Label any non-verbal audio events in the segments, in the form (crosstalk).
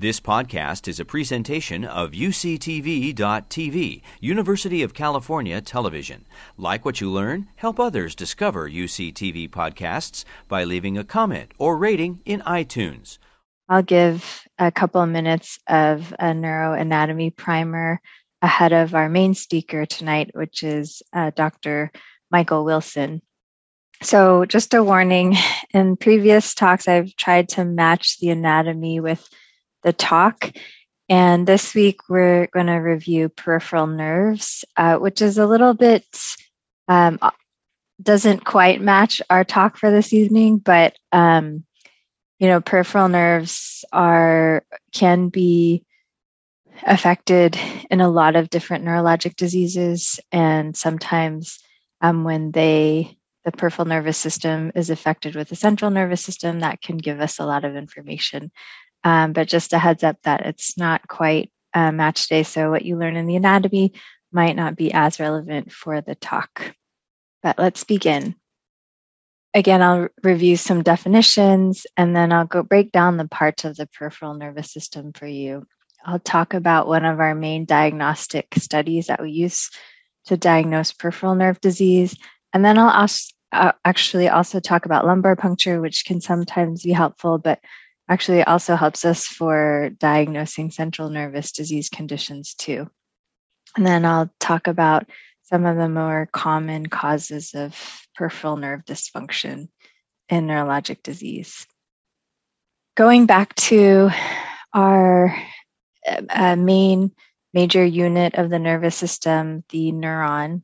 This podcast is a presentation of UCTV.tv, University of California Television. Like what you learn, help others discover UCTV podcasts by leaving a comment or rating in iTunes. I'll give a couple of minutes of a neuroanatomy primer ahead of our main speaker tonight, which is uh, Dr. Michael Wilson. So, just a warning in previous talks, I've tried to match the anatomy with the talk. And this week we're going to review peripheral nerves, uh, which is a little bit um, doesn't quite match our talk for this evening, but um, you know, peripheral nerves are can be affected in a lot of different neurologic diseases, and sometimes um, when they the peripheral nervous system is affected with the central nervous system, that can give us a lot of information um, but just a heads up that it's not quite a match day. So what you learn in the anatomy might not be as relevant for the talk. But let's begin. Again, I'll review some definitions and then I'll go break down the parts of the peripheral nervous system for you. I'll talk about one of our main diagnostic studies that we use to diagnose peripheral nerve disease. And then I'll uh, actually also talk about lumbar puncture, which can sometimes be helpful, but actually also helps us for diagnosing central nervous disease conditions too. And then I'll talk about some of the more common causes of peripheral nerve dysfunction in neurologic disease. Going back to our uh, main major unit of the nervous system, the neuron,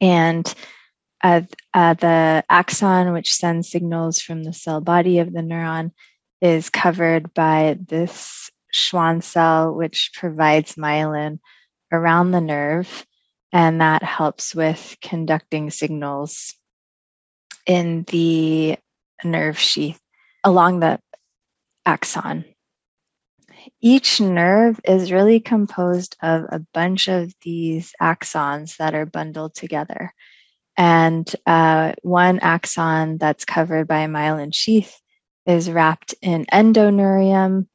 and uh, uh, the axon, which sends signals from the cell body of the neuron, is covered by this Schwann cell, which provides myelin around the nerve, and that helps with conducting signals in the nerve sheath along the axon. Each nerve is really composed of a bunch of these axons that are bundled together. And uh, one axon that's covered by a myelin sheath is wrapped in endoneurium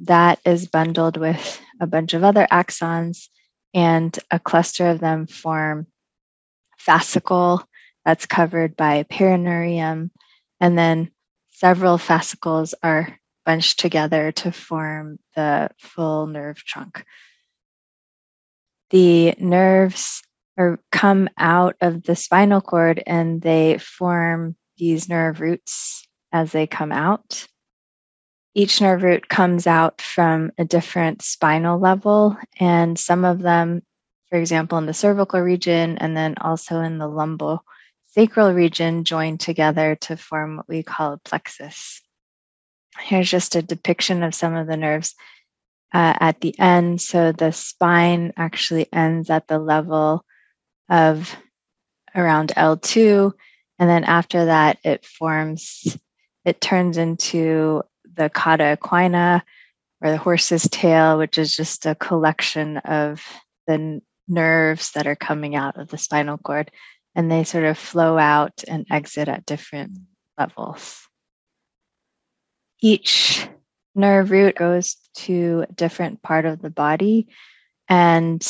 that is bundled with a bunch of other axons, and a cluster of them form fascicle that's covered by perineurium, and then several fascicles are bunched together to form the full nerve trunk. The nerves are, come out of the spinal cord and they form these nerve roots as they come out. Each nerve root comes out from a different spinal level, and some of them, for example, in the cervical region and then also in the lumbosacral region, join together to form what we call a plexus. Here's just a depiction of some of the nerves uh, at the end. So the spine actually ends at the level of around L2. And then after that, it forms it turns into the cauda equina or the horse's tail, which is just a collection of the nerves that are coming out of the spinal cord. And they sort of flow out and exit at different levels. Each nerve root goes to a different part of the body and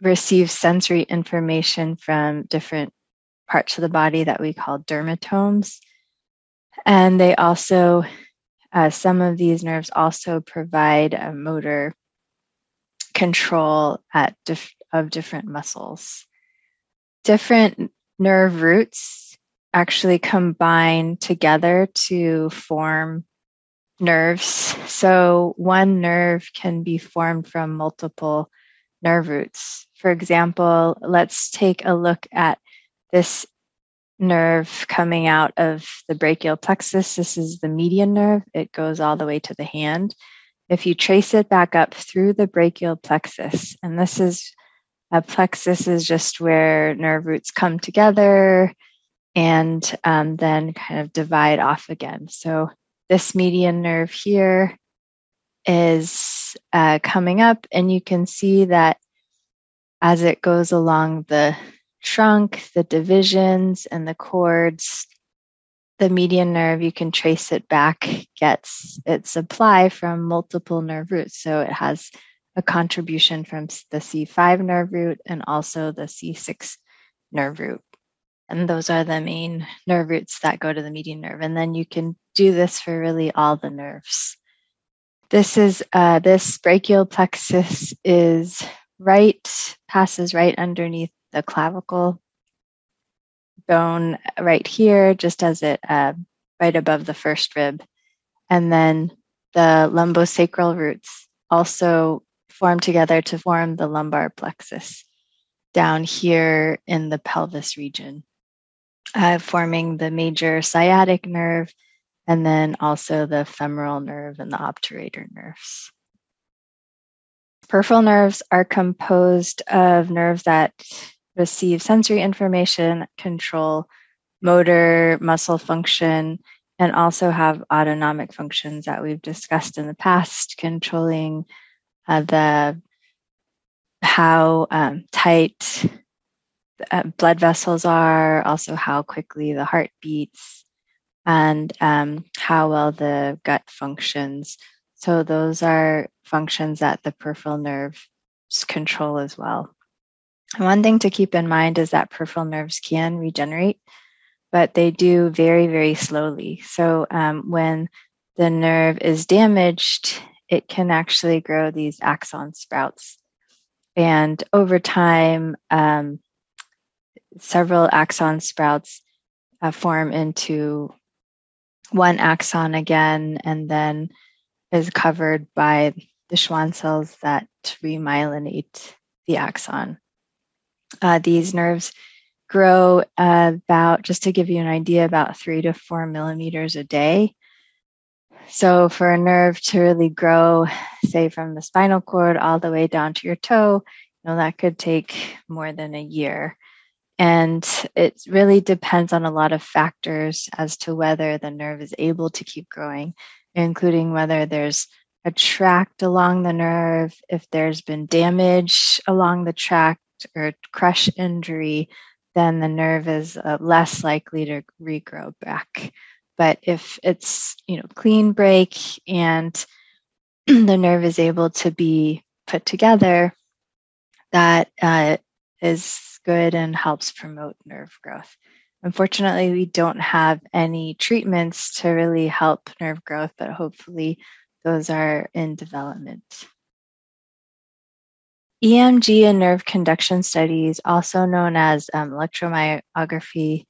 receives sensory information from different parts of the body that we call dermatomes. And they also, uh, some of these nerves also provide a motor control at dif- of different muscles. Different nerve roots actually combine together to form nerves. So one nerve can be formed from multiple nerve roots. For example, let's take a look at this nerve coming out of the brachial plexus. This is the median nerve. It goes all the way to the hand. If you trace it back up through the brachial plexus, and this is a plexus is just where nerve roots come together and um, then kind of divide off again. So this median nerve here is uh, coming up, and you can see that as it goes along the trunk, the divisions, and the cords the median nerve, you can trace it back, gets its supply from multiple nerve roots. So it has a contribution from the C5 nerve root and also the C6 nerve root. And those are the main nerve roots that go to the median nerve. And then you can do this for really all the nerves. This is uh, this brachial plexus is right, passes right underneath the clavicle bone right here, just as it uh, right above the first rib. And then the lumbosacral roots also form together to form the lumbar plexus down here in the pelvis region uh, forming the major sciatic nerve and then also the femoral nerve and the obturator nerves. Peripheral nerves are composed of nerves that receive sensory information, control motor, muscle function, and also have autonomic functions that we've discussed in the past, controlling uh, the how um, tight uh, blood vessels are, also how quickly the heart beats, and um, how well the gut functions. So, those are functions that the peripheral nerves control as well. One thing to keep in mind is that peripheral nerves can regenerate, but they do very, very slowly. So, um, when the nerve is damaged, it can actually grow these axon sprouts. And over time, um, several axon sprouts uh, form into one axon again and then is covered by the Schwann cells that remyelinate the axon. Uh, these nerves grow about, just to give you an idea, about three to four millimeters a day. So, for a nerve to really grow, say from the spinal cord all the way down to your toe, you know, that could take more than a year. And it really depends on a lot of factors as to whether the nerve is able to keep growing, including whether there's a tract along the nerve, if there's been damage along the tract or crush injury, then the nerve is uh, less likely to regrow back. But if it's, you know, clean break and (clears throat) the nerve is able to be put together, that uh, is good and helps promote nerve growth. Unfortunately, we don't have any treatments to really help nerve growth, but hopefully those are in development. EMG and nerve conduction studies, also known as um, electromyography,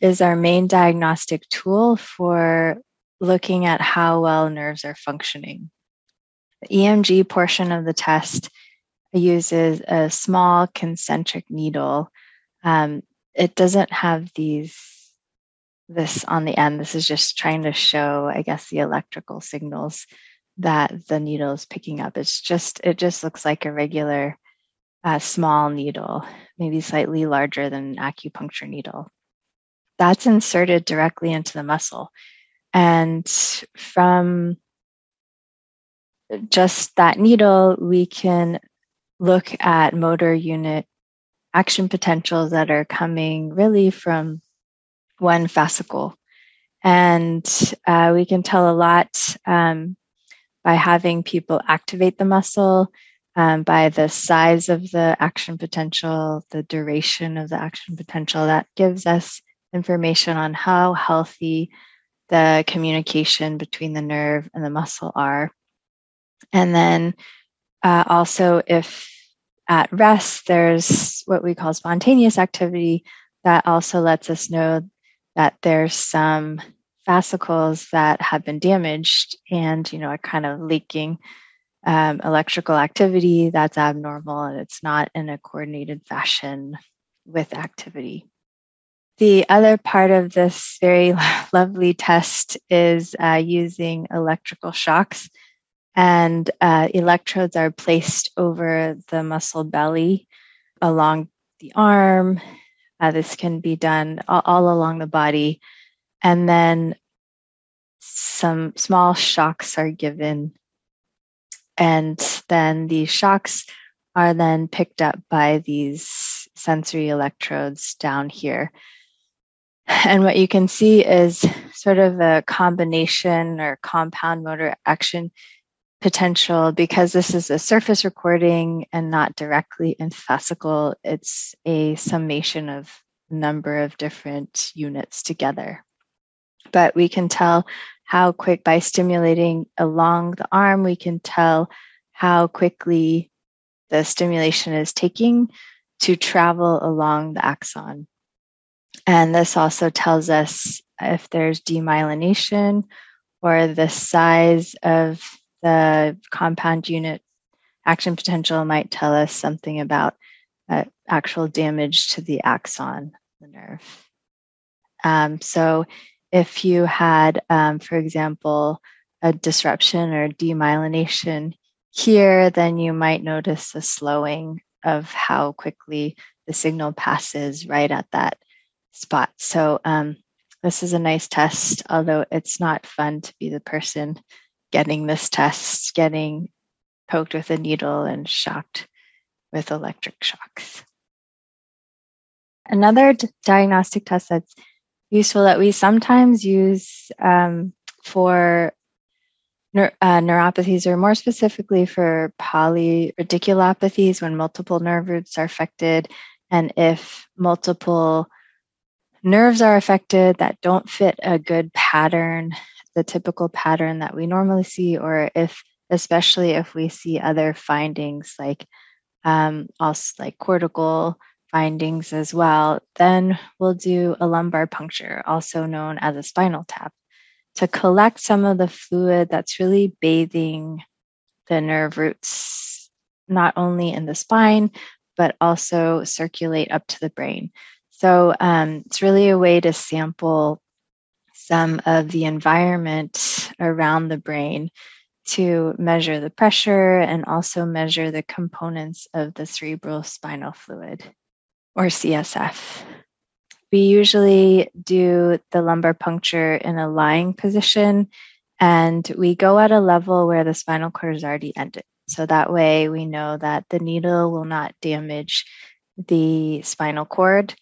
is our main diagnostic tool for looking at how well nerves are functioning. The EMG portion of the test uses a small concentric needle. Um, it doesn't have these this on the end. This is just trying to show, I guess, the electrical signals that the needle is picking up. It's just it just looks like a regular uh, small needle, maybe slightly larger than an acupuncture needle. That's inserted directly into the muscle. And from just that needle, we can look at motor unit action potentials that are coming really from one fascicle. And uh, we can tell a lot um, by having people activate the muscle, um, by the size of the action potential, the duration of the action potential. That gives us information on how healthy the communication between the nerve and the muscle are. And then uh, also, if at rest, there's what we call spontaneous activity that also lets us know that there's some fascicles that have been damaged and you know are kind of leaking um, electrical activity that's abnormal and it's not in a coordinated fashion with activity. The other part of this very (laughs) lovely test is uh, using electrical shocks and uh, electrodes are placed over the muscle belly along the arm. Uh, this can be done all, all along the body. And then some small shocks are given. And then these shocks are then picked up by these sensory electrodes down here. (laughs) And what you can see is sort of a combination or compound motor action potential because this is a surface recording and not directly in fascicle. It's a summation of a number of different units together. But we can tell how quick by stimulating along the arm, we can tell how quickly the stimulation is taking to travel along the axon. And this also tells us if there's demyelination or the size of the compound unit action potential might tell us something about uh, actual damage to the axon, the nerve. Um, so if you had, um, for example, a disruption or demyelination here, then you might notice a slowing of how quickly the signal passes right at that spot. So um, this is a nice test, although it's not fun to be the person getting this test, getting poked with a needle and shocked with electric shocks. Another d- diagnostic test that's useful that we sometimes use um, for uh, neuropathies, or more specifically for polyradiculopathies, when multiple nerve roots are affected, and if multiple nerves are affected that don't fit a good pattern, the typical pattern that we normally see, or if, especially if we see other findings like um, also like cortical findings as well, then we'll do a lumbar puncture, also known as a spinal tap, to collect some of the fluid that's really bathing the nerve roots, not only in the spine, but also circulate up to the brain. So um, it's really a way to sample some of the environment around the brain to measure the pressure and also measure the components of the cerebral spinal fluid or CSF. We usually do the lumbar puncture in a lying position and we go at a level where the spinal cord is already ended. So that way we know that the needle will not damage the spinal cord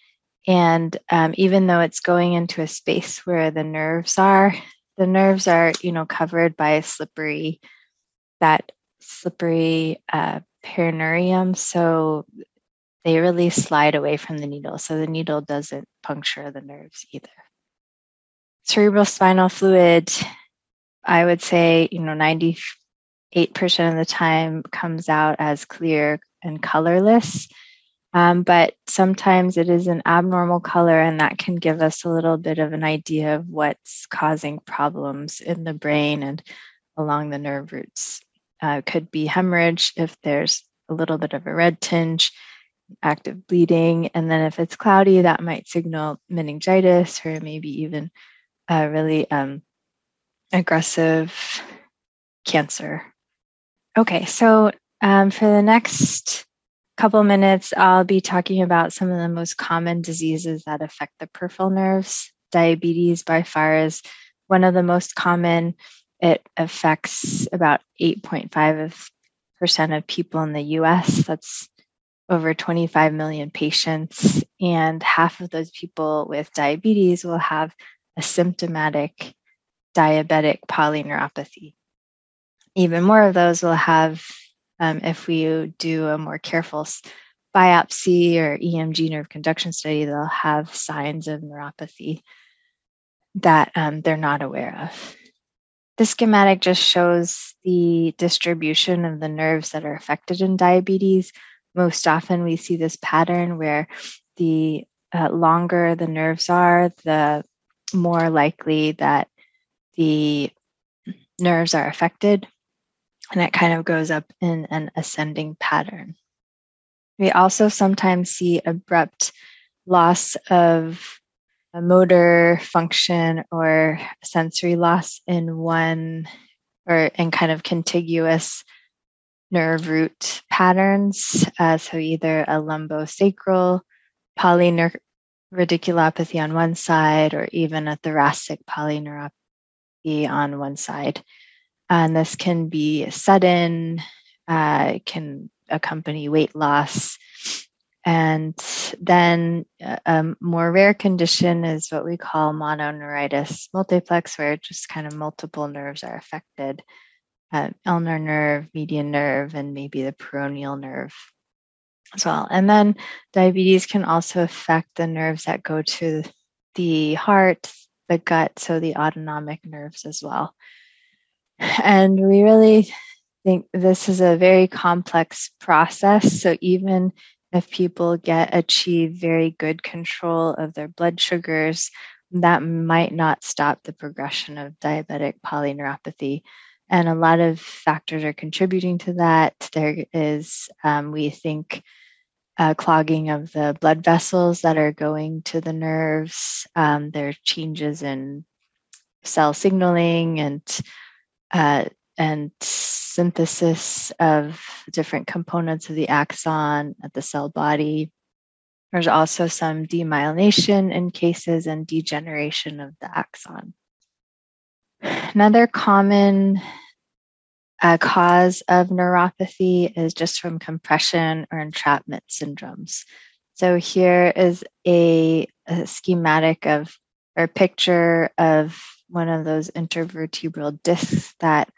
and um, even though it's going into a space where the nerves are, the nerves are, you know, covered by a slippery, that slippery uh, perineurium. So they really slide away from the needle. So the needle doesn't puncture the nerves either. Cerebral spinal fluid, I would say, you know, 98% of the time comes out as clear and colorless. Um, but sometimes it is an abnormal color, and that can give us a little bit of an idea of what's causing problems in the brain and along the nerve roots. Uh, could be hemorrhage if there's a little bit of a red tinge, active bleeding, and then if it's cloudy, that might signal meningitis or maybe even really um, aggressive cancer. Okay, so um, for the next couple minutes, I'll be talking about some of the most common diseases that affect the peripheral nerves. Diabetes, by far, is one of the most common. It affects about 8.5% of people in the US. That's over 25 million patients. And half of those people with diabetes will have a symptomatic diabetic polyneuropathy. Even more of those will have um, if we do a more careful biopsy or EMG nerve conduction study, they'll have signs of neuropathy that um, they're not aware of. This schematic just shows the distribution of the nerves that are affected in diabetes. Most often, we see this pattern where the uh, longer the nerves are, the more likely that the nerves are affected and it kind of goes up in an ascending pattern. We also sometimes see abrupt loss of motor function or sensory loss in one or in kind of contiguous nerve root patterns. Uh, so either a lumbosacral polyneuropathy on one side or even a thoracic polyneuropathy on one side. And this can be sudden, uh, can accompany weight loss, And then a um, more rare condition is what we call mononeuritis multiplex, where just kind of multiple nerves are affected uh, ulnar nerve, median nerve, and maybe the peroneal nerve as well. And then diabetes can also affect the nerves that go to the heart, the gut, so the autonomic nerves as well. And we really think this is a very complex process. So even if people get achieve very good control of their blood sugars, that might not stop the progression of diabetic polyneuropathy. And a lot of factors are contributing to that. There is, um, we think, uh, clogging of the blood vessels that are going to the nerves. Um, there are changes in cell signaling and uh, and synthesis of different components of the axon at the cell body. There's also some demyelination in cases and degeneration of the axon. Another common uh, cause of neuropathy is just from compression or entrapment syndromes. So here is a, a schematic of or picture of one of those intervertebral discs that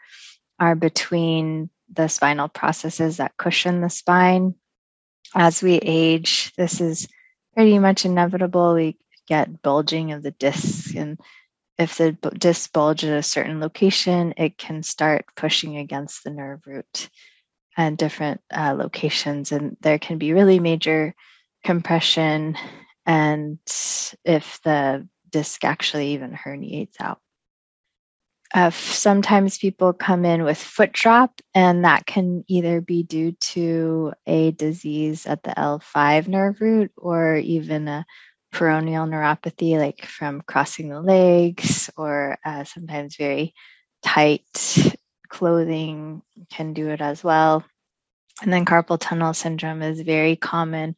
are between the spinal processes that cushion the spine. As we age, this is pretty much inevitable. We get bulging of the discs and if the disc bulge at a certain location, it can start pushing against the nerve root and different uh, locations. And there can be really major compression, and if the disc actually even herniates out. Uh, sometimes people come in with foot drop, and that can either be due to a disease at the L5 nerve root or even a peroneal neuropathy, like from crossing the legs, or uh, sometimes very tight clothing can do it as well. And then carpal tunnel syndrome is very common.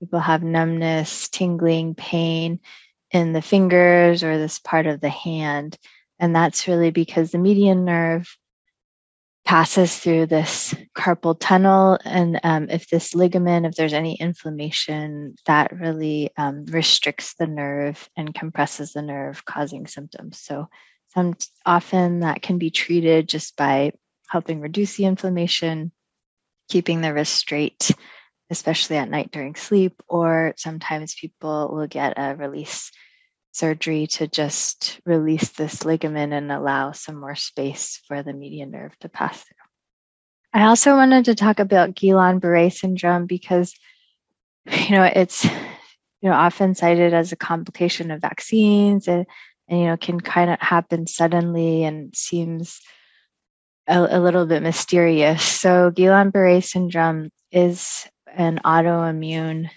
People have numbness, tingling, pain in the fingers or this part of the hand. And that's really because the median nerve passes through this carpal tunnel. And um, if this ligament, if there's any inflammation, that really um, restricts the nerve and compresses the nerve, causing symptoms. So, some, often that can be treated just by helping reduce the inflammation, keeping the wrist straight, especially at night during sleep, or sometimes people will get a release surgery to just release this ligament and allow some more space for the median nerve to pass through. I also wanted to talk about Guillain-Barré syndrome because you know it's you know often cited as a complication of vaccines and, and you know can kind of happen suddenly and seems a, a little bit mysterious. So Guillain-Barré syndrome is an autoimmune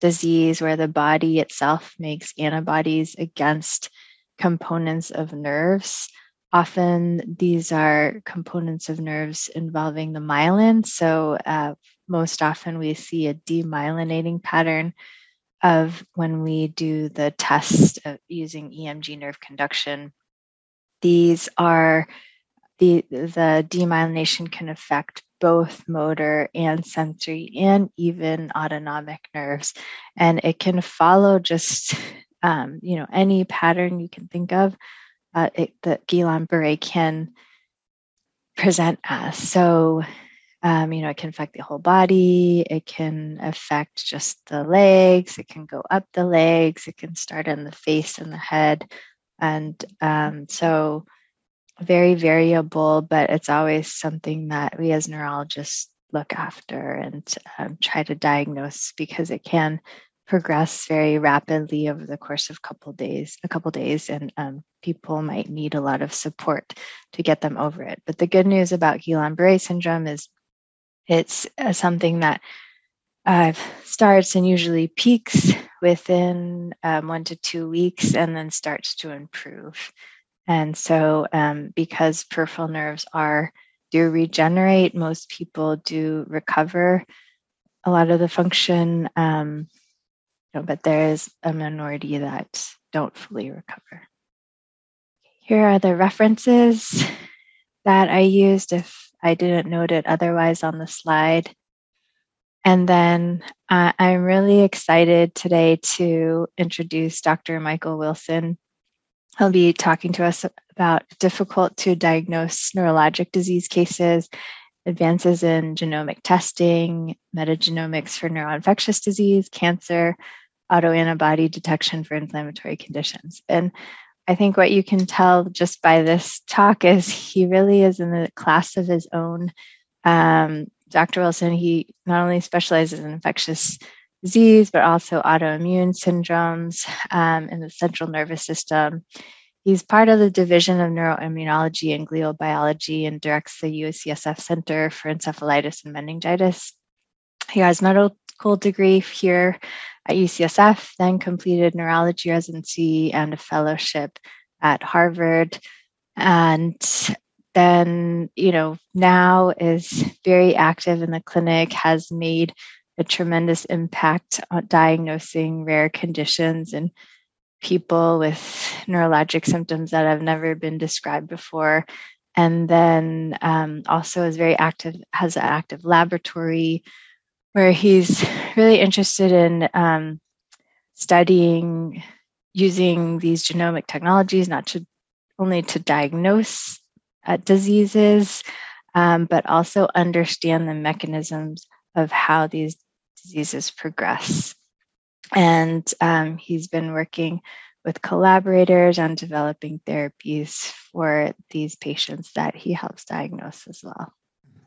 disease where the body itself makes antibodies against components of nerves. Often these are components of nerves involving the myelin. So, uh, most often we see a demyelinating pattern of when we do the test of using EMG nerve conduction. These are the, the demyelination can affect both motor and sensory and even autonomic nerves. And it can follow just, um, you know, any pattern you can think of uh, it, that Guillain-Barré can present as. So, um, you know, it can affect the whole body. It can affect just the legs. It can go up the legs. It can start in the face and the head. And um, so, very variable, but it's always something that we as neurologists look after and um, try to diagnose because it can progress very rapidly over the course of a couple days a couple days and um, people might need a lot of support to get them over it. But the good news about guillain-barre syndrome is it's uh, something that uh, starts and usually peaks within um, one to two weeks and then starts to improve and so, um, because peripheral nerves are do regenerate, most people do recover a lot of the function, um, you know, but there is a minority that don't fully recover. Here are the references that I used if I didn't note it otherwise on the slide. and then uh, I'm really excited today to introduce Dr. Michael Wilson. He'll be talking to us about difficult to diagnose neurologic disease cases, advances in genomic testing, metagenomics for neuroinfectious disease, cancer, autoantibody detection for inflammatory conditions. And I think what you can tell just by this talk is he really is in a class of his own. Um, Dr. Wilson, he not only specializes in infectious disease, but also autoimmune syndromes um, in the central nervous system. He's part of the Division of Neuroimmunology and Glial Biology and directs the UCSF Center for Encephalitis and Meningitis. He has medical degree here at UCSF, then completed neurology residency and a fellowship at Harvard. And then, you know, now is very active in the clinic, has made a tremendous impact on diagnosing rare conditions and people with neurologic symptoms that have never been described before. And then um, also is very active, has an active laboratory where he's really interested in um, studying using these genomic technologies, not to only to diagnose uh, diseases, um, but also understand the mechanisms of how these diseases progress. And um, he's been working with collaborators on developing therapies for these patients that he helps diagnose as well.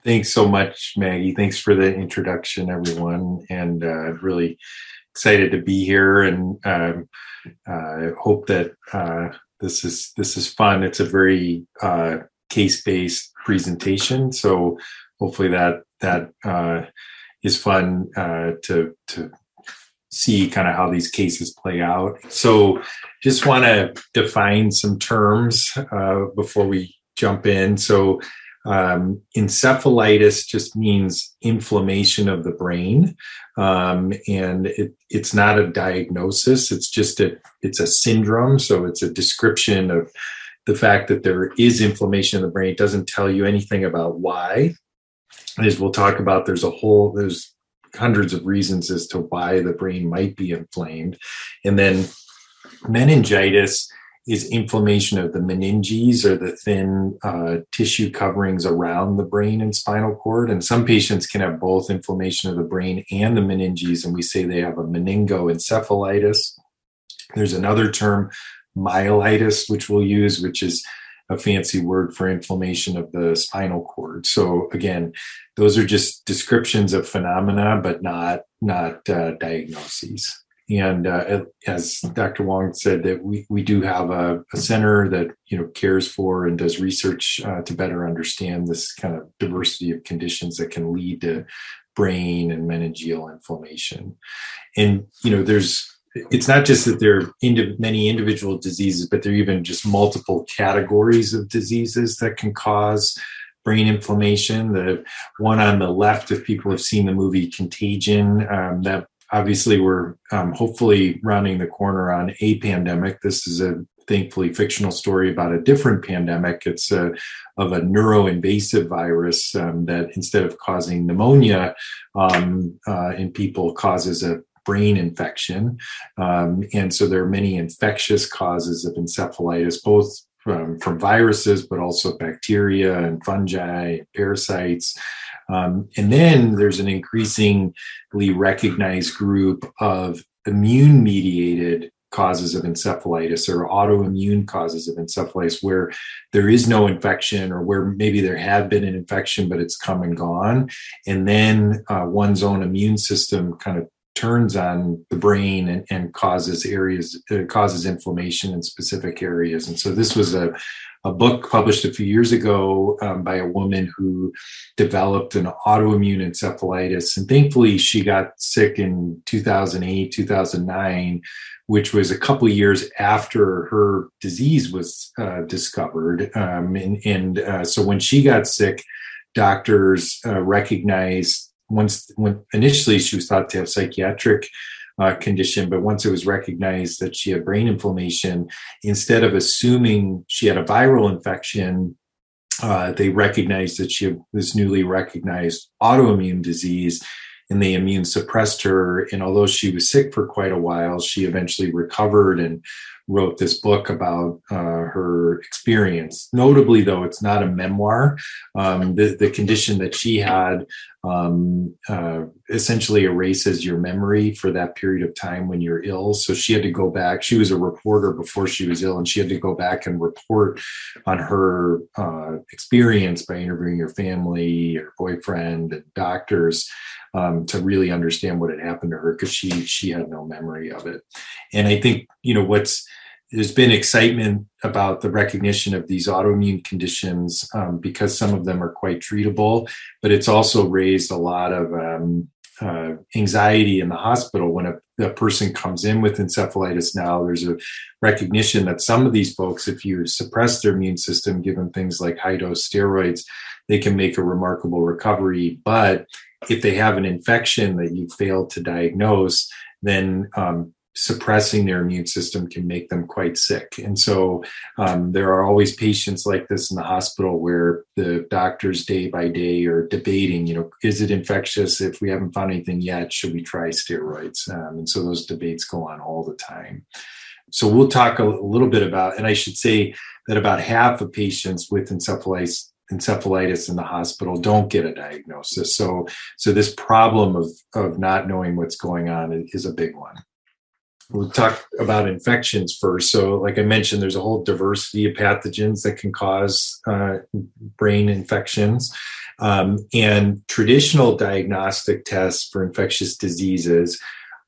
Thanks so much, Maggie. Thanks for the introduction, everyone, and uh, really excited to be here. And um, uh, hope that uh, this is this is fun. It's a very uh, case based presentation, so hopefully that that uh, is fun uh, to to see kind of how these cases play out. So, just want to define some terms before we jump in. So um, encephalitis just means inflammation of the brain, um, and it, it's not a diagnosis. It's just a it's a syndrome. So it's a description of the fact that there is inflammation in the brain. It doesn't tell you anything about why. As we'll talk about, there's a whole there's hundreds of reasons as to why the brain might be inflamed, and then meningitis is inflammation of the meninges or the thin uh, tissue coverings around the brain and spinal cord. And some patients can have both inflammation of the brain and the meninges, and we say they have a meningoencephalitis. There's another term, myelitis, which we'll use, which is a fancy word for inflammation of the spinal cord. So again, those are just descriptions of phenomena, but not not uh, diagnoses. And uh, as Dr. Waung said, that we, we do have a, a, center that you know cares for and does research uh, to better understand this kind of diversity of conditions that can lead to brain and meningeal inflammation. And you know, there's it's not just that there are indi- many individual diseases, but there are even just multiple categories of diseases that can cause brain inflammation. The one on the left, if people have seen the movie Contagion, um, that obviously we're um, hopefully rounding the corner on a pandemic. This is a thankfully fictional story about a different pandemic. It's a, of a neuroinvasive virus um, that instead of causing pneumonia um, uh, in people causes a brain infection. Um, and so there are many infectious causes of encephalitis, both from, from viruses, but also bacteria and fungi, parasites. Um, and then there's an increasingly recognized group of immune mediated causes of encephalitis or autoimmune causes of encephalitis where there is no infection or where maybe there had been an infection but it's come and gone and then uh, one's own immune system kind of turns on the brain and, and causes areas uh, causes inflammation in specific areas and so this was a a book published a few years ago um, by a woman who developed an autoimmune encephalitis. And thankfully, she got sick in 2008, 2009, which was a couple years after her disease was uh, discovered. Um, and, and uh, so when she got sick, doctors uh, recognized once when initially she was thought to have psychiatric uh, condition, but once it was recognized that she had brain inflammation, instead of assuming she had a viral infection, uh, they recognized that she had this newly recognized autoimmune disease. and they immune suppressed her. And although she was sick for quite a while, she eventually recovered and wrote this book about uh, her experience. Notably, though, it's not a memoir. Um, the, the condition that she had um, uh, essentially erases your memory for that period of time when you're ill. So she had to go back. She was a reporter before she was ill, and she had to go back and report on her uh, experience by interviewing her family, her boyfriend, and doctors. Um, to really understand what had happened to her because she she had no memory of it and i think you know what's there's been excitement about the recognition of these autoimmune conditions um, because some of them are quite treatable, but it's also raised a lot of um, uh, anxiety in the hospital when a, a, person comes in with encephalitis now. There's a recognition that some of these folks, if you suppress their immune system, give them things like high dose steroids, they can make a remarkable recovery. But if they have an infection that you failed to diagnose, then um, suppressing their immune system can make them quite sick. And so um, there are always patients like this in the hospital where the doctors day by day are debating, you know, is it infectious? If we haven't found anything yet, should we try steroids? Um, and so those debates go on all the time. So we'll talk a, little bit about, and I should say that about half of patients with encephalitis encephalitis in the hospital don't get a diagnosis. So, so this problem of of not knowing what's going on is a big one we'll talk about infections first. So, like I mentioned, there's a whole diversity of pathogens that can cause uh, brain infections. Um, and traditional diagnostic tests for infectious diseases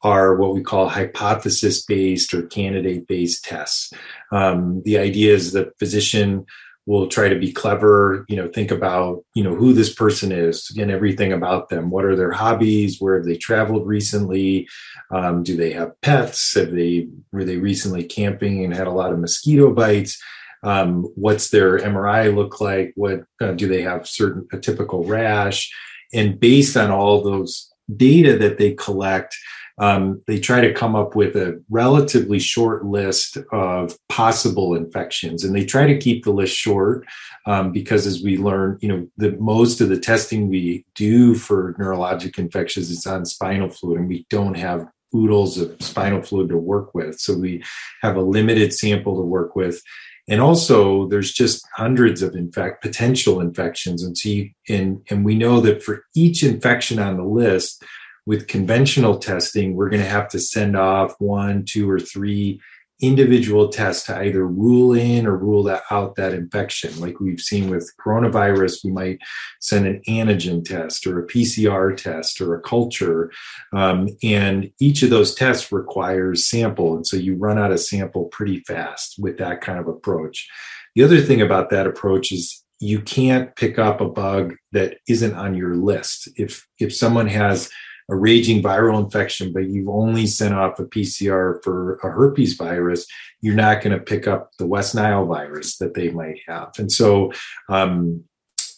are what we call hypothesis based or candidate based tests. Um, the idea is that physician will try to be clever you know think about you know who this person is and everything about them. What are their hobbies? Where have they traveled recently? Um, do they have pets? Have they were they recently camping and had a lot of mosquito bites? Um, what's their mri look like? What uh, do they have certain a typical rash? And based on all those data that they collect um, they try to come up with a relatively short list of possible infections and they try to keep the list short um, because as we learn you know the most of the testing we do for neurologic infections is on spinal fluid and we don't have oodles of spinal fluid to work with. So we have a limited sample to work with. And also there's just hundreds of infect potential infections. And see and and we know that for each infection on the list with conventional testing, we're going to have to send off one, two, or three individual tests to either rule in or rule out that infection. Like we've seen with coronavirus, we might send an antigen test or a PCR test or a culture. Um, and each of those tests requires sample. And so you run out of sample pretty fast with that kind of approach. The other thing about that approach is you can't pick up a bug that isn't on your list. If if someone has a raging viral infection, but you've only sent off a PCR for a herpes virus, you're not going to pick up the West Nile virus that they might have. And so um,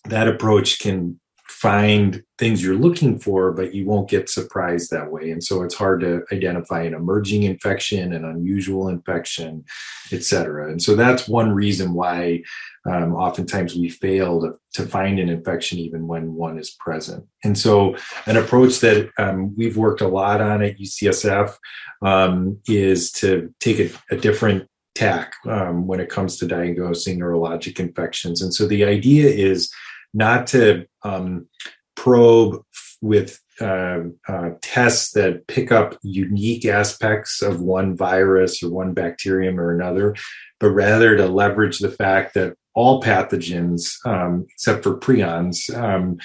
that approach can find things you're looking for, but you won't get surprised that way. And so it's hard to identify an emerging infection, an unusual infection, et cetera. And so that's one reason why um, oftentimes we fail to, to, find an infection even when one is present. And so an approach that um, we've worked a lot on at UCSF um, is to take a, a different tack um, when it comes to diagnosing neurologic infections. And so the idea is not to um, probe with uh, uh, tests that pick up unique aspects of one virus or one bacterium or another, but rather to leverage the fact that all pathogens, um, except for prions, um,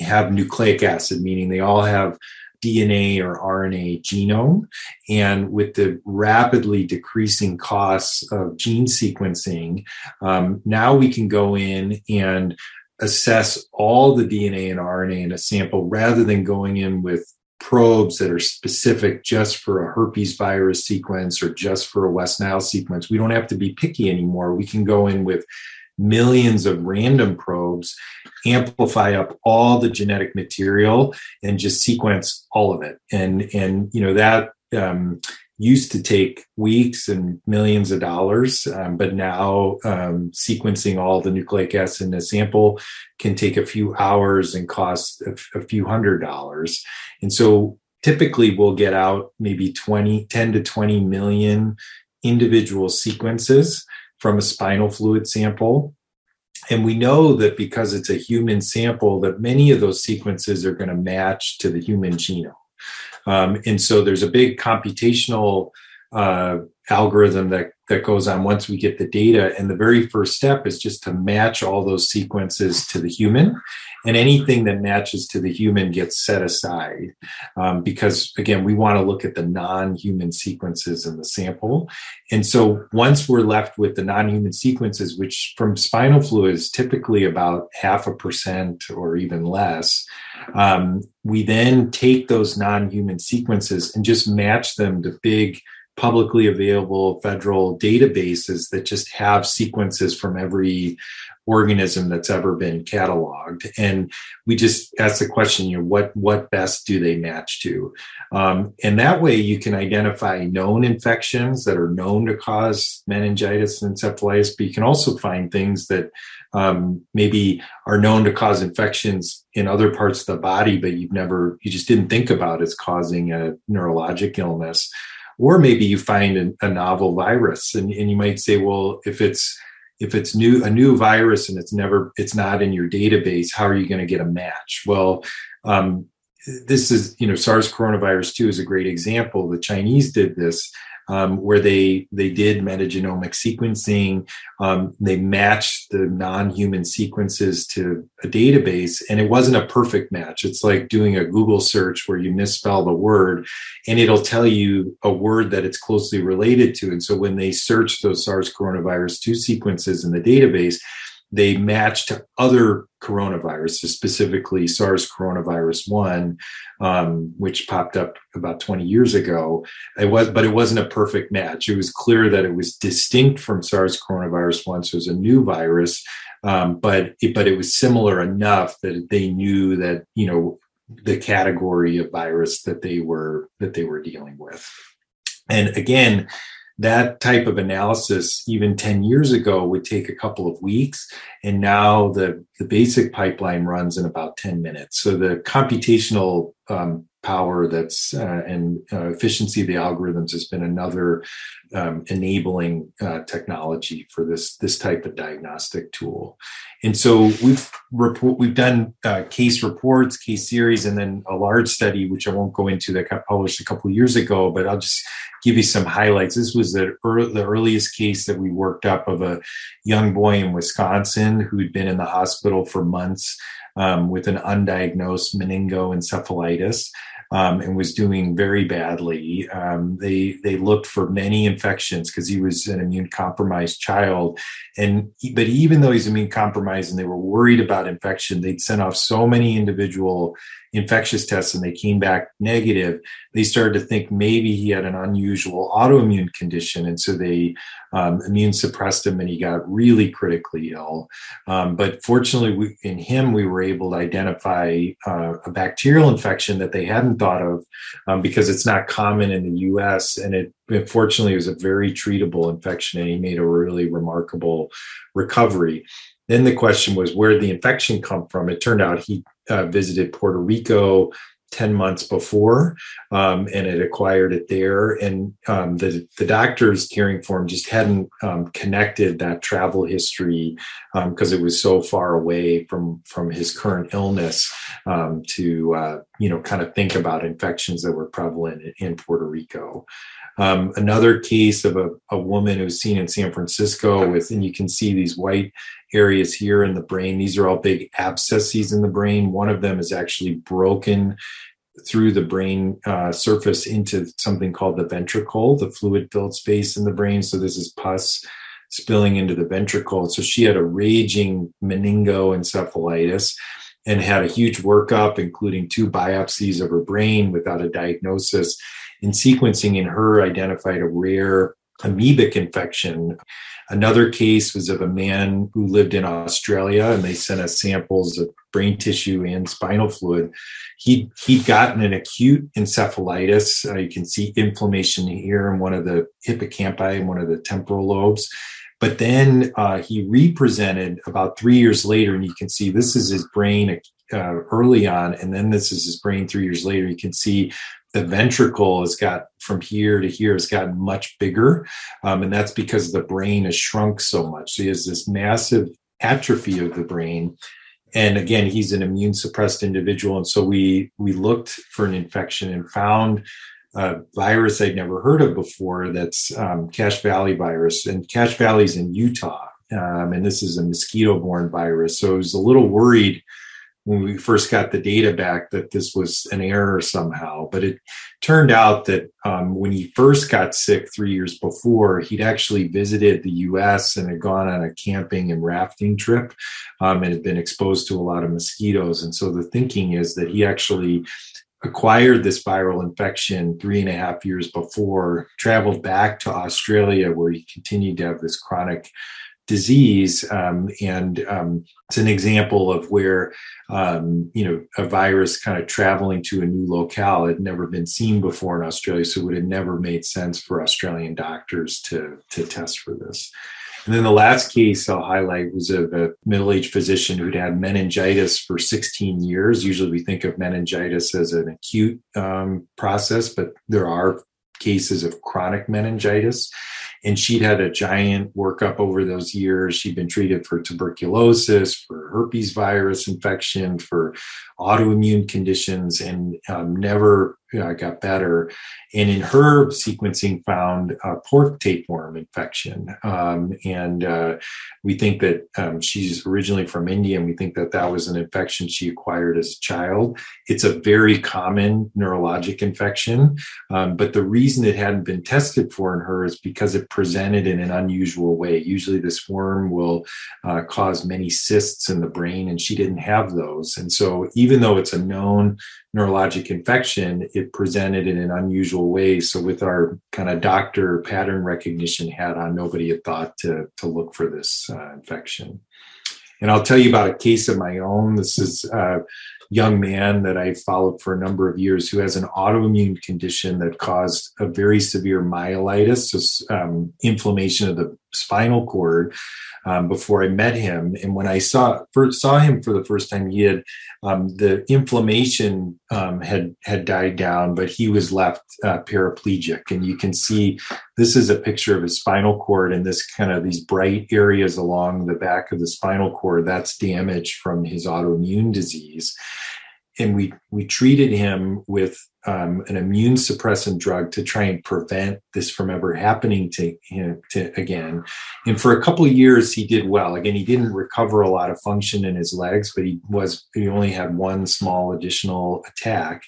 have nucleic acid, meaning they all have DNA or RNA genome. And with the rapidly decreasing costs of gene sequencing, um, now we can go in and assess all the DNA and RNA in a sample rather than going in with probes that are specific just for a herpes virus sequence or just for a West Nile sequence. We don't have to be picky anymore. We can go in with millions of random probes, amplify up all the genetic material, and just sequence all of it. And and you know that um, used to take weeks and millions of dollars, um, but now um, sequencing all the nucleic acid in a sample can take a few hours and cost a, a, few hundred dollars. And so typically we'll get out maybe 20, 10 to 20 million individual sequences from a spinal fluid sample. And we know that because it's a human sample, that many of those sequences are going to match to the human genome. Um, and so there's a big computational uh, algorithm that that goes on once we get the data. And the very first step is just to match all those sequences to the human. And anything that matches to the human gets set aside um, because, again, we want to look at the non human sequences in the sample. And so once we're left with the non human sequences, which from spinal fluid is typically about half a percent or even less, um, we then take those non human sequences and just match them to big publicly available federal databases that just have sequences from every organism that's ever been cataloged. And we just ask the question you know what what best do they match to? Um, and that way you can identify known infections that are known to cause meningitis and encephalitis but you can also find things that um, maybe are known to cause infections in other parts of the body but you've never you just didn't think about as causing a neurologic illness or maybe you find a, a novel virus and, and you might say well if it's if it's new a new virus and it's never it's not in your database how are you going to get a match? Well um, this is you know sars coronavirus 2 is a great example. The chinese did this um, where they they did metagenomic sequencing. Um, they matched the non-human sequences to a database, and it wasn't a perfect match. It's like doing a Google search where you misspell the word, and it'll tell you a word that it's closely related to. And so when they search those SARS coronavirus two sequences in the database, they matched to other coronaviruses, specifically SARS coronavirus 1, um, which popped up about 20 years ago. It was, but it wasn't a perfect match. It was clear that it was distinct from SARS coronavirus 1, so it was a new virus, um, but, it, but it was similar enough that they knew that, you know, the category of virus that they were that they were dealing with. And again, that type of analysis even 10 years ago would take a couple of weeks. And now the, the basic pipeline runs in about 10 minutes. So the computational um, power that's uh, and uh, efficiency of the algorithms has been another um, enabling uh, technology for this this type of diagnostic tool. And so we've report we've done uh, case reports case series and then a large study which i won't go into that got published a couple years ago but i'll just give you some highlights. This was the, the earliest case that we worked up of a young boy in wisconsin who'd been in the hospital for months um, with an undiagnosed meningoencephalitis um, and was doing very badly. Um, they they looked for many infections because he was an immune compromised child, and but even though he's immune compromised and they were worried about infection, they'd sent off so many individual infectious tests and they came back negative, they started to think maybe he had an unusual autoimmune condition. And so they um, immune suppressed him and he got really critically ill. Um, but fortunately, we, in him, we were able to identify uh, a bacterial infection that they hadn't thought of um, because it's not common in the US. And it, it fortunately was a very treatable infection and he made a really remarkable recovery. Then the question was, where did the infection come from? It turned out he uh, visited Puerto Rico 10 months before um, and it acquired it there. And um, the, the doctors caring for him just hadn't um, connected that travel history because um, it was so far away from, from his current illness um, to, uh, you know, kind of think about infections that were prevalent in, in Puerto Rico. Um, another case of a, a woman who's seen in San Francisco with, and you can see these white areas here in the brain. These are all big abscesses in the brain. One of them is actually broken through the brain uh, surface into something called the ventricle, the fluid filled space in the brain. So this is pus spilling into the ventricle. So she had a raging meningoencephalitis and had a huge workup, including two biopsies of her brain without a diagnosis. And sequencing in her identified a rare amoebic infection. Another case was of a man who lived in Australia and they sent us samples of brain tissue and spinal fluid. He, he'd gotten an acute encephalitis. Uh, you can see inflammation here in one of the hippocampi and one of the temporal lobes. But then uh, he represented about three years later, and you can see this is his brain uh, early on, and then this is his brain three years later. You can see the ventricle has got from here to here has gotten much bigger, um, and that's because the brain has shrunk so much. So he has this massive atrophy of the brain. And again, he's an immune suppressed individual, and so we we looked for an infection and found a virus I'd never heard of before. That's um, Cache Valley virus, and Cache Valley's in Utah, um, and this is a mosquito-borne virus. So I was a little worried when we first got the data back that this was an error somehow. But it turned out that um, when he first got sick three years before, he'd actually visited the US and had gone on a camping and rafting trip um, and had been exposed to a lot of mosquitoes. And so the thinking is that he actually acquired this viral infection three and a half years before, traveled back to Australia where he continued to have this chronic disease. Um, and um, it's an example of where, um, you know, a virus kind of traveling to a new locale had never been seen before in Australia. So it would have never made sense for Australian doctors to, to test for this. And then the last case I'll highlight was of a middle aged physician who'd had meningitis for 16 years. Usually we think of meningitis as an acute um, process, but there are cases of chronic meningitis and she'd had a giant workup over those years. She'd been treated for tuberculosis, for herpes virus infection, for autoimmune conditions, and um, never uh, got better. And in her sequencing, found a pork tapeworm infection. Um, and uh, we think that um, she's originally from India, and we think that that was an infection she acquired as a child. It's a very common neurologic infection, um, but the reason it hadn't been tested for in her is because it presented in an unusual way. Usually, this worm will uh, cause many cysts in the brain, and she didn't have those. And so, even though it's a known neurologic infection, it presented in an unusual way. So, with our kind of doctor pattern recognition hat on, nobody had thought to, to look for this uh, infection. And I'll tell you about a case of my own. This is a young man that I followed for a number of years who has an autoimmune condition that caused a very severe myelitis, so um, inflammation of the spinal cord um, before I met him. And when I saw first saw him for the first time, he had um, the inflammation um, had had died down, but he was left uh, paraplegic. And you can see this is a picture of his spinal cord and this kind of these bright areas along the back of the spinal cord. That's damage from his autoimmune disease and we we treated him with um, an immune suppressant drug to try and prevent this from ever happening to him to, again. And for a couple of years, he did well. Again, he didn't recover a lot of function in his legs, but he was he only had one small additional attack.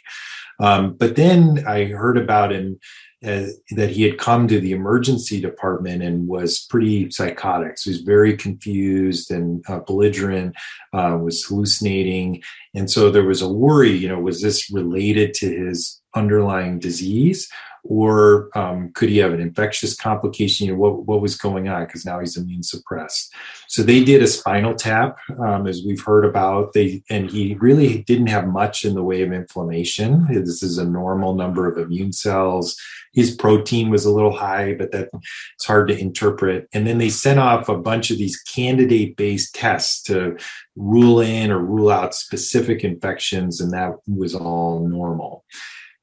Um, but then I heard about him uh, that he had come to the emergency department and was pretty psychotic. So he was very confused and uh, belligerent, uh, was hallucinating. And so there was a worry, you know, was this related to his underlying disease? or um, could he have an infectious complication? You know, what, what was going on? Because now he's immune suppressed. So they did a spinal tap, um, as we've heard about. They and he really didn't have much in the way of inflammation. This is a normal number of immune cells. His protein was a little high, but that it's hard to interpret. And then they sent off a bunch of these candidate-based tests to rule in or rule out specific infections, and that was all normal.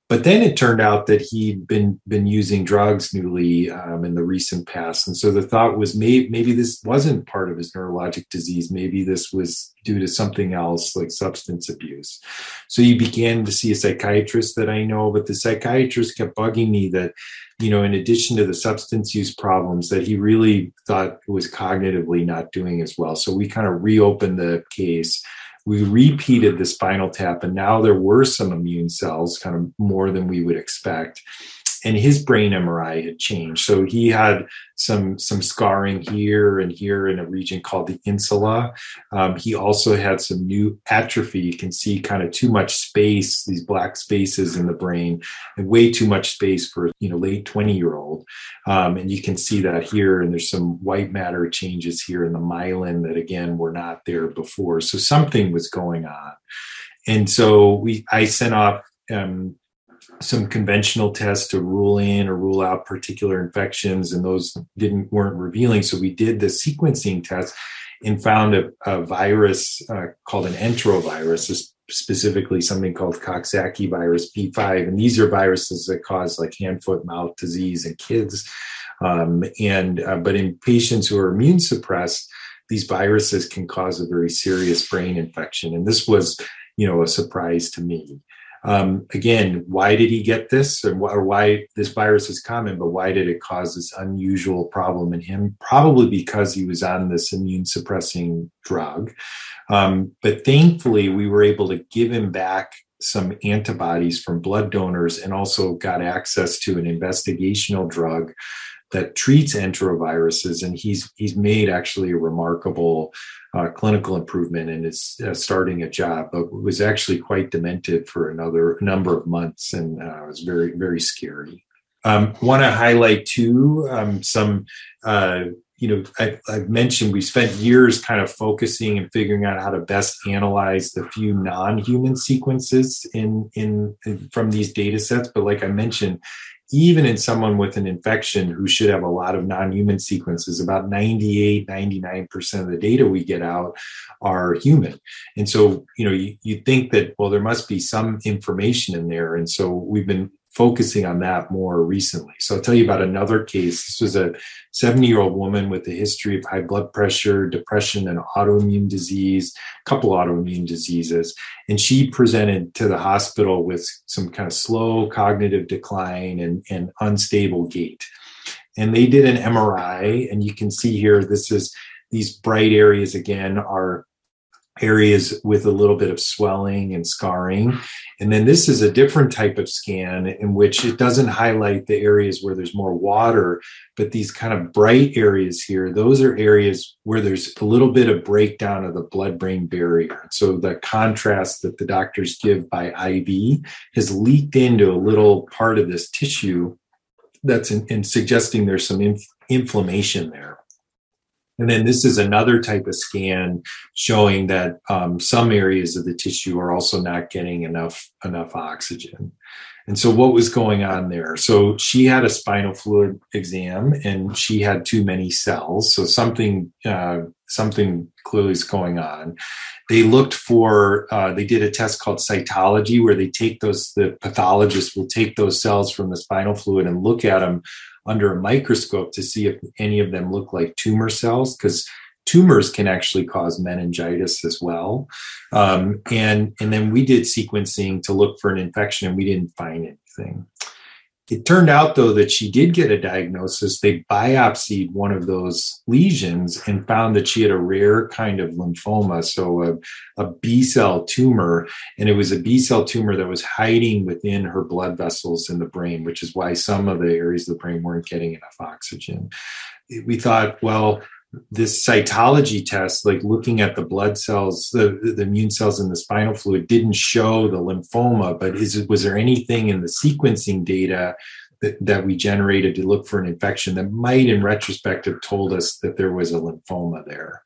But then it turned out that he'd been been using drugs newly um, in the recent past, and so the thought was maybe maybe this wasn't part of his neurologic disease. Maybe this was due to something else like substance abuse. So he began to see a psychiatrist that I know, but the psychiatrist kept bugging me that you know in addition to the substance use problems that he really thought was cognitively not doing as well. So we kind of reopened the case we repeated the spinal tap and now there were some immune cells kind of more than we would expect and his brain MRI had changed. So he had some some scarring here and here in a region called the insula. Um, he also had some new atrophy. You can see kind of too much space, these black spaces in the brain, and way too much space for you know late twenty year old. Um, and you can see that here. And there's some white matter changes here in the myelin that again were not there before. So something was going on. And so we I sent off um, some conventional tests to rule in or rule out particular infections, and those didn't weren't revealing. So we did the sequencing test and found a, a virus uh, called an enterovirus, specifically something called Coxsackie virus B5, and these are viruses that cause like hand, foot, mouth disease in kids. Um, and uh, but in patients who are immune suppressed, these viruses can cause a very serious brain infection, and this was, you know, a surprise to me. Um, again, why did he get this, or, or why this virus is common, but why did it cause this unusual problem in him? Probably because he was on this immune suppressing drug. Um, but thankfully, we were able to give him back some antibodies from blood donors and also got access to an investigational drug that treats enteroviruses, and he's he's made actually a remarkable uh, clinical improvement and is uh, starting a job, but was actually quite demented for another number of months, and uh, was very very scary. Um, Want to highlight too um, some. Uh, you know, I, I've mentioned we spent years kind of focusing and figuring out how to best analyze the few non-human sequences in, in, in from these data sets. But like I mentioned, even in someone with an infection who should have a lot of non-human sequences about 98 99% of the data we get out are human. And so you know you, you think that well there must be some information in there. And so we've been focusing on that more recently. So I'll tell you about another case. This was a 70 year old woman with a history of high blood pressure, depression, and autoimmune disease, a couple autoimmune diseases. And she presented to the hospital with some kind of slow cognitive decline and, and unstable gait. And they did an MRI, and you can see here, this is these bright areas again are areas with a little bit of swelling and scarring. And then this is a different type of scan in which it doesn't highlight the areas where there's more water, but these kind of bright areas here, those are areas where there's a little bit of breakdown of the blood brain barrier. So the contrast that the doctors give by IV has leaked into a little part of this tissue that's in, in suggesting there's some inf- inflammation there. And then this is another type of scan showing that um, some areas of the tissue are also not getting enough enough oxygen. And so what was going on there? So she had a spinal fluid exam and she had too many cells. So something uh, something clearly is going on. They looked for uh, they did a test called cytology where they take those the pathologist will take those cells from the spinal fluid and look at them under a microscope to see if any of them look like tumor cells because tumors can actually cause meningitis as well. Um, and and then we did sequencing to look for an infection and we didn't find anything it turned out, though, that she did get a diagnosis. They biopsied one of those lesions and found that she had a rare kind of lymphoma, so a, a B cell tumor. And it was a B cell tumor that was hiding within her blood vessels in the brain, which is why some of the areas of the brain weren't getting enough oxygen. We thought, well, this cytology test, like looking at the blood cells, the, the immune cells in the spinal fluid, didn't show the lymphoma. But is was there anything in the sequencing data that, that we generated to look for an infection that might, in retrospect, have told us that there was a lymphoma there?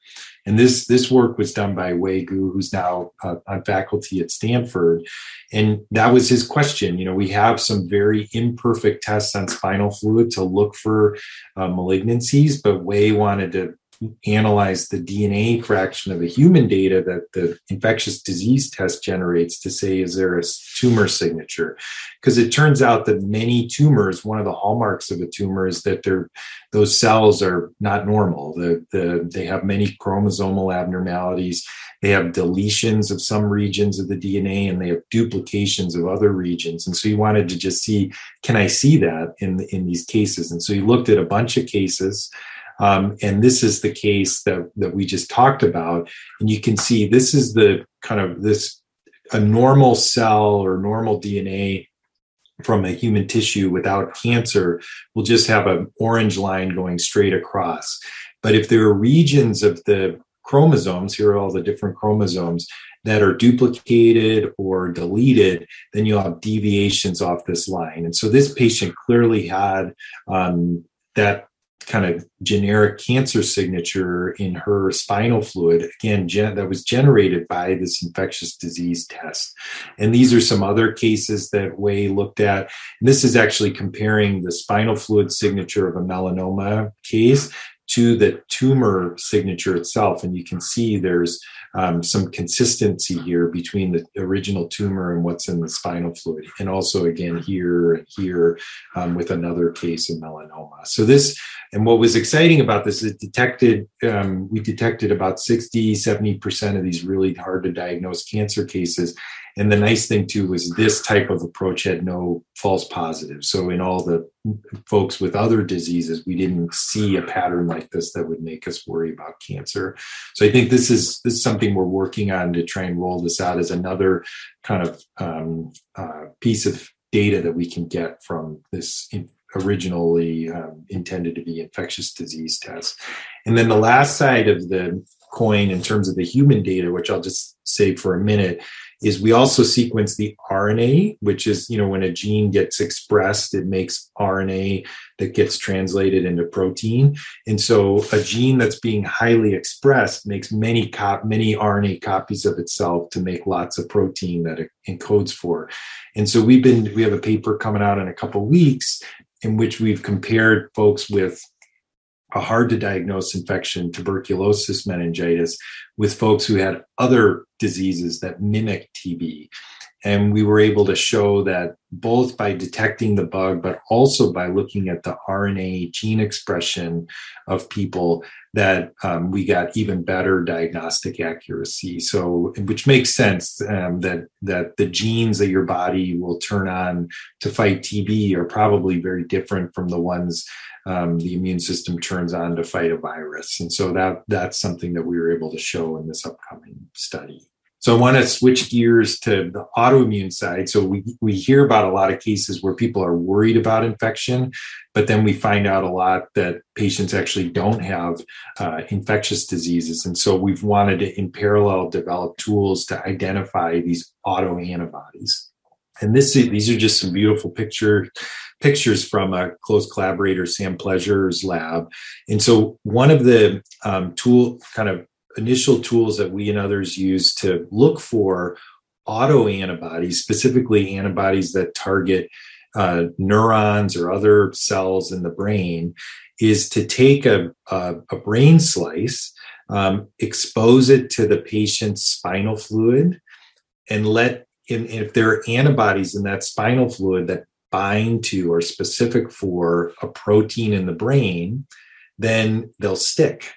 And this this work was done by Wei Gu, who's now uh, on faculty at Stanford, and that was his question. You know, we have some very imperfect tests on spinal fluid to look for uh, malignancies, but Wei wanted to analyze the DNA fraction of the human data that the infectious disease test generates to say, is there a tumor signature? Because it turns out that many tumors, one of the hallmarks of a tumor is that they're, those cells are not normal. The, the, they have many chromosomal abnormalities. They have deletions of some regions of the DNA and they have duplications of other regions. And so he wanted to just see, can I see that in, in these cases? And so he looked at a bunch of cases um, and this is the case that, that we just talked about. And you can see this is the kind of this a normal cell or normal DNA from a human tissue without cancer will just have an orange line going straight across. But if there are regions of the chromosomes, here are all the different chromosomes that are duplicated or deleted, then you'll have deviations off this line. And so this patient clearly had um, that kind of generic cancer signature in her spinal fluid again gen- that was generated by this infectious disease test. And these are some other cases that Wei looked at. And this is actually comparing the spinal fluid signature of a melanoma case to the tumor signature itself. And you can see there's um, some consistency here between the original tumor and what's in the spinal fluid. And also, again, here and here um, with another case of melanoma. So, this, and what was exciting about this is detected, um, we detected about 60, 70% of these really hard to diagnose cancer cases and the nice thing too was this type of approach had no false positives. So in all the folks with other diseases, we didn't see a pattern like this that would make us worry about cancer. So I think this is this is something we're working on to try and roll this out as another kind of um, uh, piece of data that we can get from this originally um, intended to be infectious disease test. And then the last side of the coin in terms of the human data, which I'll just say for a minute, is we also sequence the RNA, which is, you know, when a gene gets expressed, it makes RNA that gets translated into protein. And so a gene that's being highly expressed makes many cop many RNA copies of itself to make lots of protein that it encodes for. And so we've been we have a paper coming out in a couple weeks in which we've compared folks with a hard to diagnose infection, tuberculosis, meningitis, with folks who had other diseases that mimic TB. And we were able to show that both by detecting the bug, but also by looking at the RNA gene expression of people, that um, we got even better diagnostic accuracy. So, which makes sense um, that that the genes that your body will turn on to fight TB are probably very different from the ones um, the immune system turns on to fight a virus. And so that that's something that we were able to show in this upcoming study. So I want to switch gears to the autoimmune side. So we, we hear about a lot of cases where people are worried about infection, but then we find out a lot that patients actually don't have uh, infectious diseases. And so we've wanted to, in parallel, develop tools to identify these autoantibodies. And this these are just some beautiful picture pictures from a close collaborator, Sam Pleasure's lab. And so one of the um, tool kind of initial tools that we and others use to look for autoantibodies, specifically antibodies that target uh, neurons or other cells in the brain, is to take a, a, a brain slice, um, expose it to the patient's spinal fluid, and let in, if there are antibodies in that spinal fluid that bind to or specific for a protein in the brain, then they'll stick.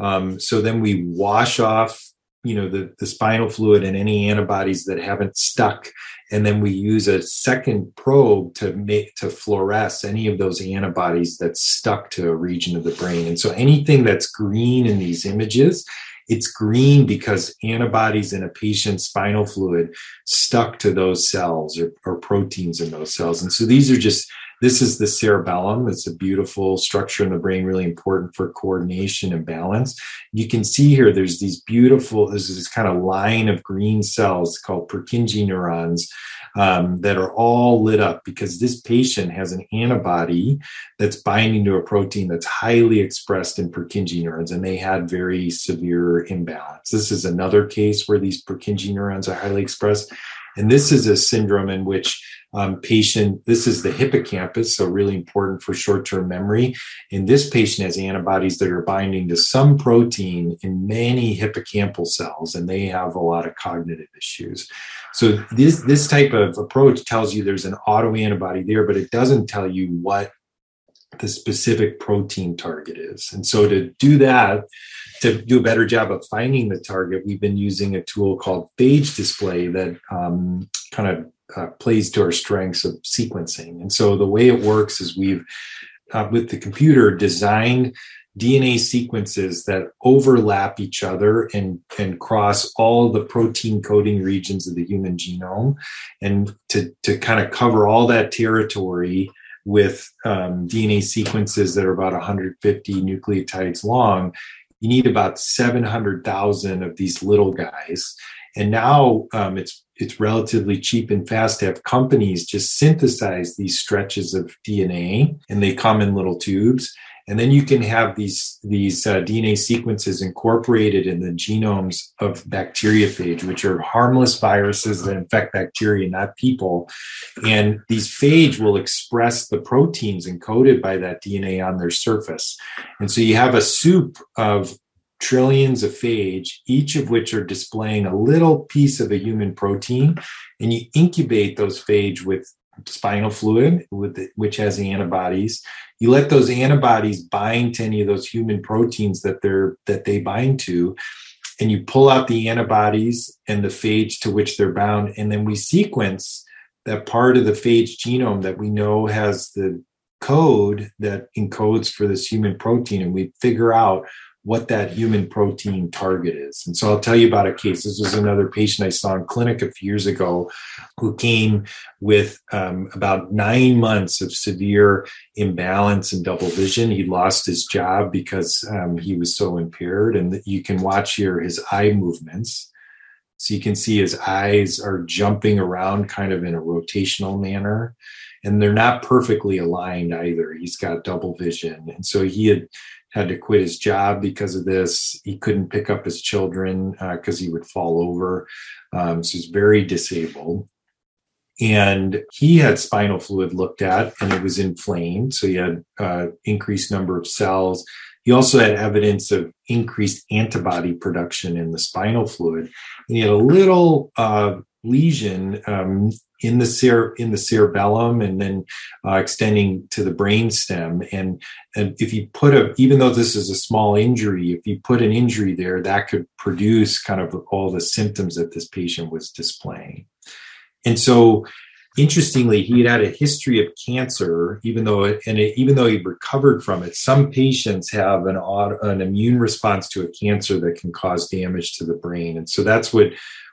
Um, so then we wash off, you know, the, the spinal fluid and any antibodies that haven't stuck, and then we use a second probe to make to fluoresce any of those antibodies that stuck to a region of the brain. And so anything that's green in these images it's green because antibodies in a patient's spinal fluid stuck to those cells or, or proteins in those cells. And so these are just this is the cerebellum. It's a beautiful structure in the brain, really important for coordination and balance. You can see here there's these beautiful, there's this kind of line of green cells called Purkinje neurons um, that are all lit up because this patient has an antibody that's binding to a protein that's highly expressed in Purkinje neurons, and they had very severe imbalance. This is another case where these Purkinje neurons are highly expressed. And this is a syndrome in which um, patient, this is the hippocampus, so really important for short term memory. And this patient has antibodies that are binding to some protein in many hippocampal cells, and they have a lot of cognitive issues. So, this, this type of approach tells you there's an autoantibody there, but it doesn't tell you what the specific protein target is. And so, to do that, to do a better job of finding the target, we've been using a tool called phage display that um, kind of uh, plays to our strengths of sequencing. And so the way it works is we've, uh, with the computer, designed DNA sequences that overlap each other and, and cross all the protein coding regions of the human genome. And to, to kind of cover all that territory with um, DNA sequences that are about 150 nucleotides long, you need about 700,000 of these little guys. And now um, it's it's relatively cheap and fast to have companies just synthesize these stretches of DNA, and they come in little tubes and then you can have these these uh, DNA sequences incorporated in the genomes of bacteriophage, which are harmless viruses that infect bacteria, not people. And these phage will express the proteins encoded by that DNA on their surface. And so you have a soup of trillions of phage, each of which are displaying a little piece of a human protein, and you incubate those phage with spinal fluid, with the, which has the antibodies. You let those antibodies bind to any of those human proteins that they're that they bind to and you pull out the antibodies and the phage to which they're bound and then we sequence that part of the phage genome that we know has the code that encodes for this human protein and we figure out what that human protein target is. And so I'll tell you about a case. This was another patient I saw in clinic a few years ago who came with um, about nine months of severe imbalance and double vision. He lost his job because um, he was so impaired. And you can watch here his eye movements. So you can see his eyes are jumping around kind of in a rotational manner. And they're not perfectly aligned either. He's got double vision. And so he had had to quit his job because of this. He couldn't pick up his children because uh, he would fall over. Um, so he's very disabled. And he had spinal fluid looked at and it was inflamed. So he had uh, increased number of cells. He also had evidence of increased antibody production in the spinal fluid. And he had a little uh, lesion um, in the cere- in the cerebellum and then uh, extending to the brain stem. And, and if you put a even though this is a small injury if you put an injury there that could produce kind of all the symptoms that this patient was displaying. And so interestingly he had had a history of cancer even though it, and it, even though he recovered from it some patients have an an immune response to a cancer that can cause damage to the brain. And so that's what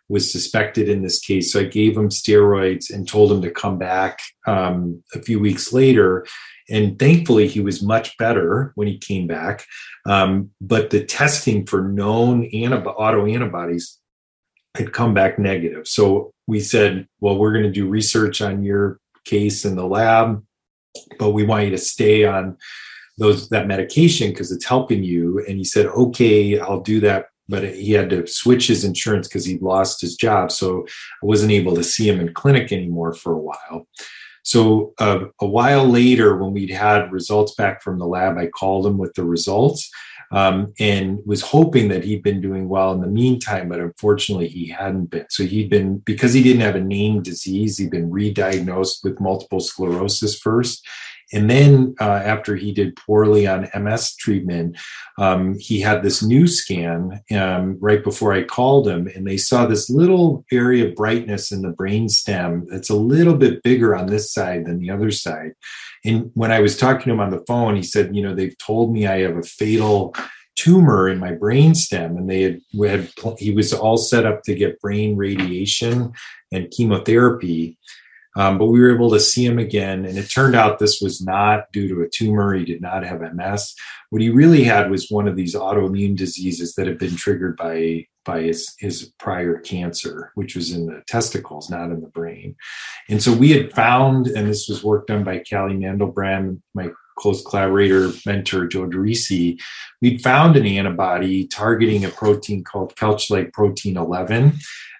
was suspected in this case. So I gave him steroids and told him to come back um, a few weeks later. And thankfully, he was much better when he came back. Um, but the testing for known antib- autoantibodies had come back negative. So we said, well, we're going to do research on your case in the lab, but we want you to stay on those that medication because it's helping you. And he said, okay, I'll do that but he had to switch his insurance because he lost his job. So I wasn't able to see him in clinic anymore for a while. So uh, a while later, when we'd had results back from the lab, I called him with the results um, and was hoping that he'd been doing well in the meantime, but unfortunately he hadn't been. So he'd been, because he didn't have a named disease, he'd been re diagnosed with multiple sclerosis first. And then uh, after he did poorly on MS treatment, um, he had this new scan um, right before I called him, and they saw this little area of brightness in the brain stem that's a little bit bigger on this side than the other side. And when I was talking to him on the phone, he said, "You know, they've told me I have a fatal." tumor in my brain stem and they had, had he was all set up to get brain radiation and chemotherapy um, but we were able to see him again, and it turned out this was not due to a tumor. He did not have MS. What he really had was one of these autoimmune diseases that had been triggered by by his, his prior cancer, which was in the testicles, not in the brain. And so we had found, and this was work done by Caleigh Mandel-Brehm, my close collaborator, mentor, Joe DeRisi, we'd found an antibody targeting a protein called Kelch-like protein 11.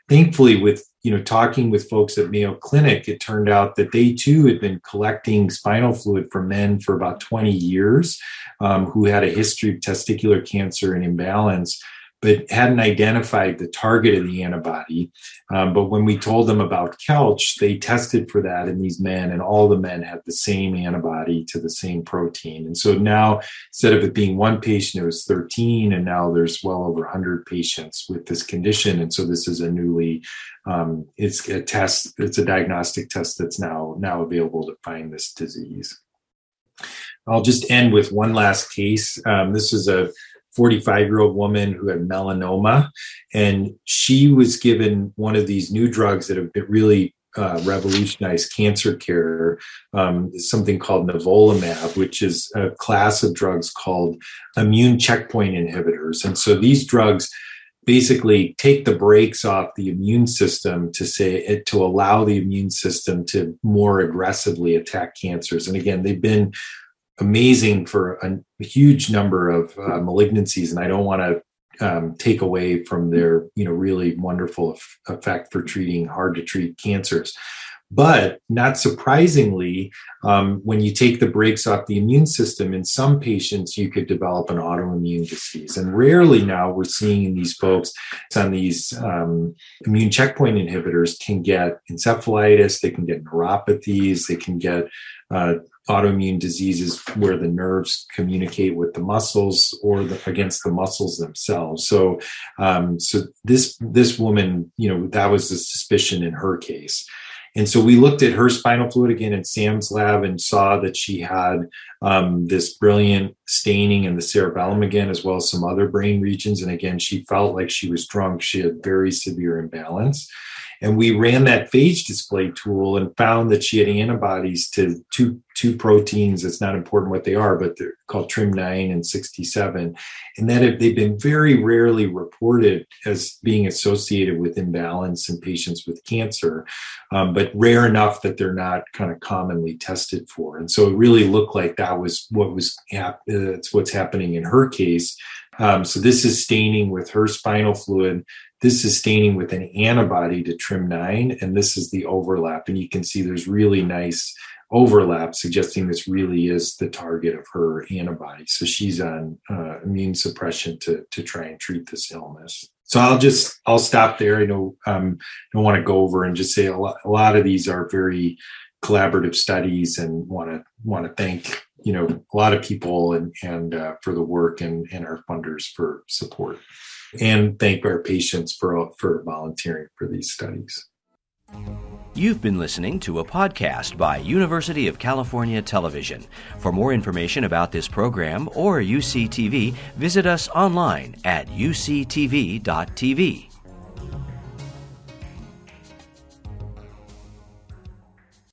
Thankfully, with you know, talking with folks at Mayo Clinic, it turned out that they too had been collecting spinal fluid from men for about 20 years um, who had a history of testicular cancer and imbalance but hadn't identified the target of the antibody. Um, but when we told them about Kelch, they tested for that in these men, and all the men had the same antibody to the same protein. And so now, instead of it being one patient, it was 13, and now there's well over 100 patients with this condition. And so this is a newly, um, it's a test, it's a diagnostic test that's now now available to find this disease. I'll just end with one last case. Um, this is a 45 year old woman who had melanoma, and she was given one of these new drugs that have been really uh, revolutionized cancer care, um, something called nivolumab, which is a class of drugs called immune checkpoint inhibitors. And so these drugs basically take the brakes off the immune system to say it to allow the immune system to more aggressively attack cancers. And again, they've been amazing for a, a huge number of uh, malignancies, and I don't want to um, take away from their you know really wonderful effect for treating hard to treat cancers. But not surprisingly, um, when you take the brakes off the immune system, in some patients, you could develop an autoimmune disease. And rarely now we're seeing in these folks on these um, immune checkpoint inhibitors can get encephalitis, they can get neuropathies, they can get uh, autoimmune diseases where the nerves communicate with the muscles or the, against the muscles themselves. So, um, so this this woman, you know, that was the suspicion in her case. And so we looked at her spinal fluid again in Sam's lab and saw that she had um, this brilliant staining in the cerebellum again, as well as some other brain regions. And again, she felt like she was drunk. She had very severe imbalance. And we ran that phage display tool and found that she had antibodies to two, two proteins. It's not important what they are, but they're called TRIM9 and 67. And that they've been very rarely reported as being associated with imbalance in patients with cancer, um, but rare enough that they're not kind of commonly tested for. And so it really looked like that was what was, hap- uh, what's happening in her case. Um, so this is staining with her spinal fluid this is staining with an antibody to TRIM9, and this is the overlap. And you can see there's really nice overlap, suggesting this really is the target of her antibody. So she's on uh, immune suppression to, to try and treat this illness. So I'll just I'll stop there. I know um, don't want to go over and just say a lot, a lot of these are very collaborative studies, and want to want to thank you know a lot of people and and uh, for the work and and our funders for support and thank our patients for, for volunteering for these studies. You've been listening to a podcast by University of California Television. For more information about this program or UCTV, visit us online at uctv.tv.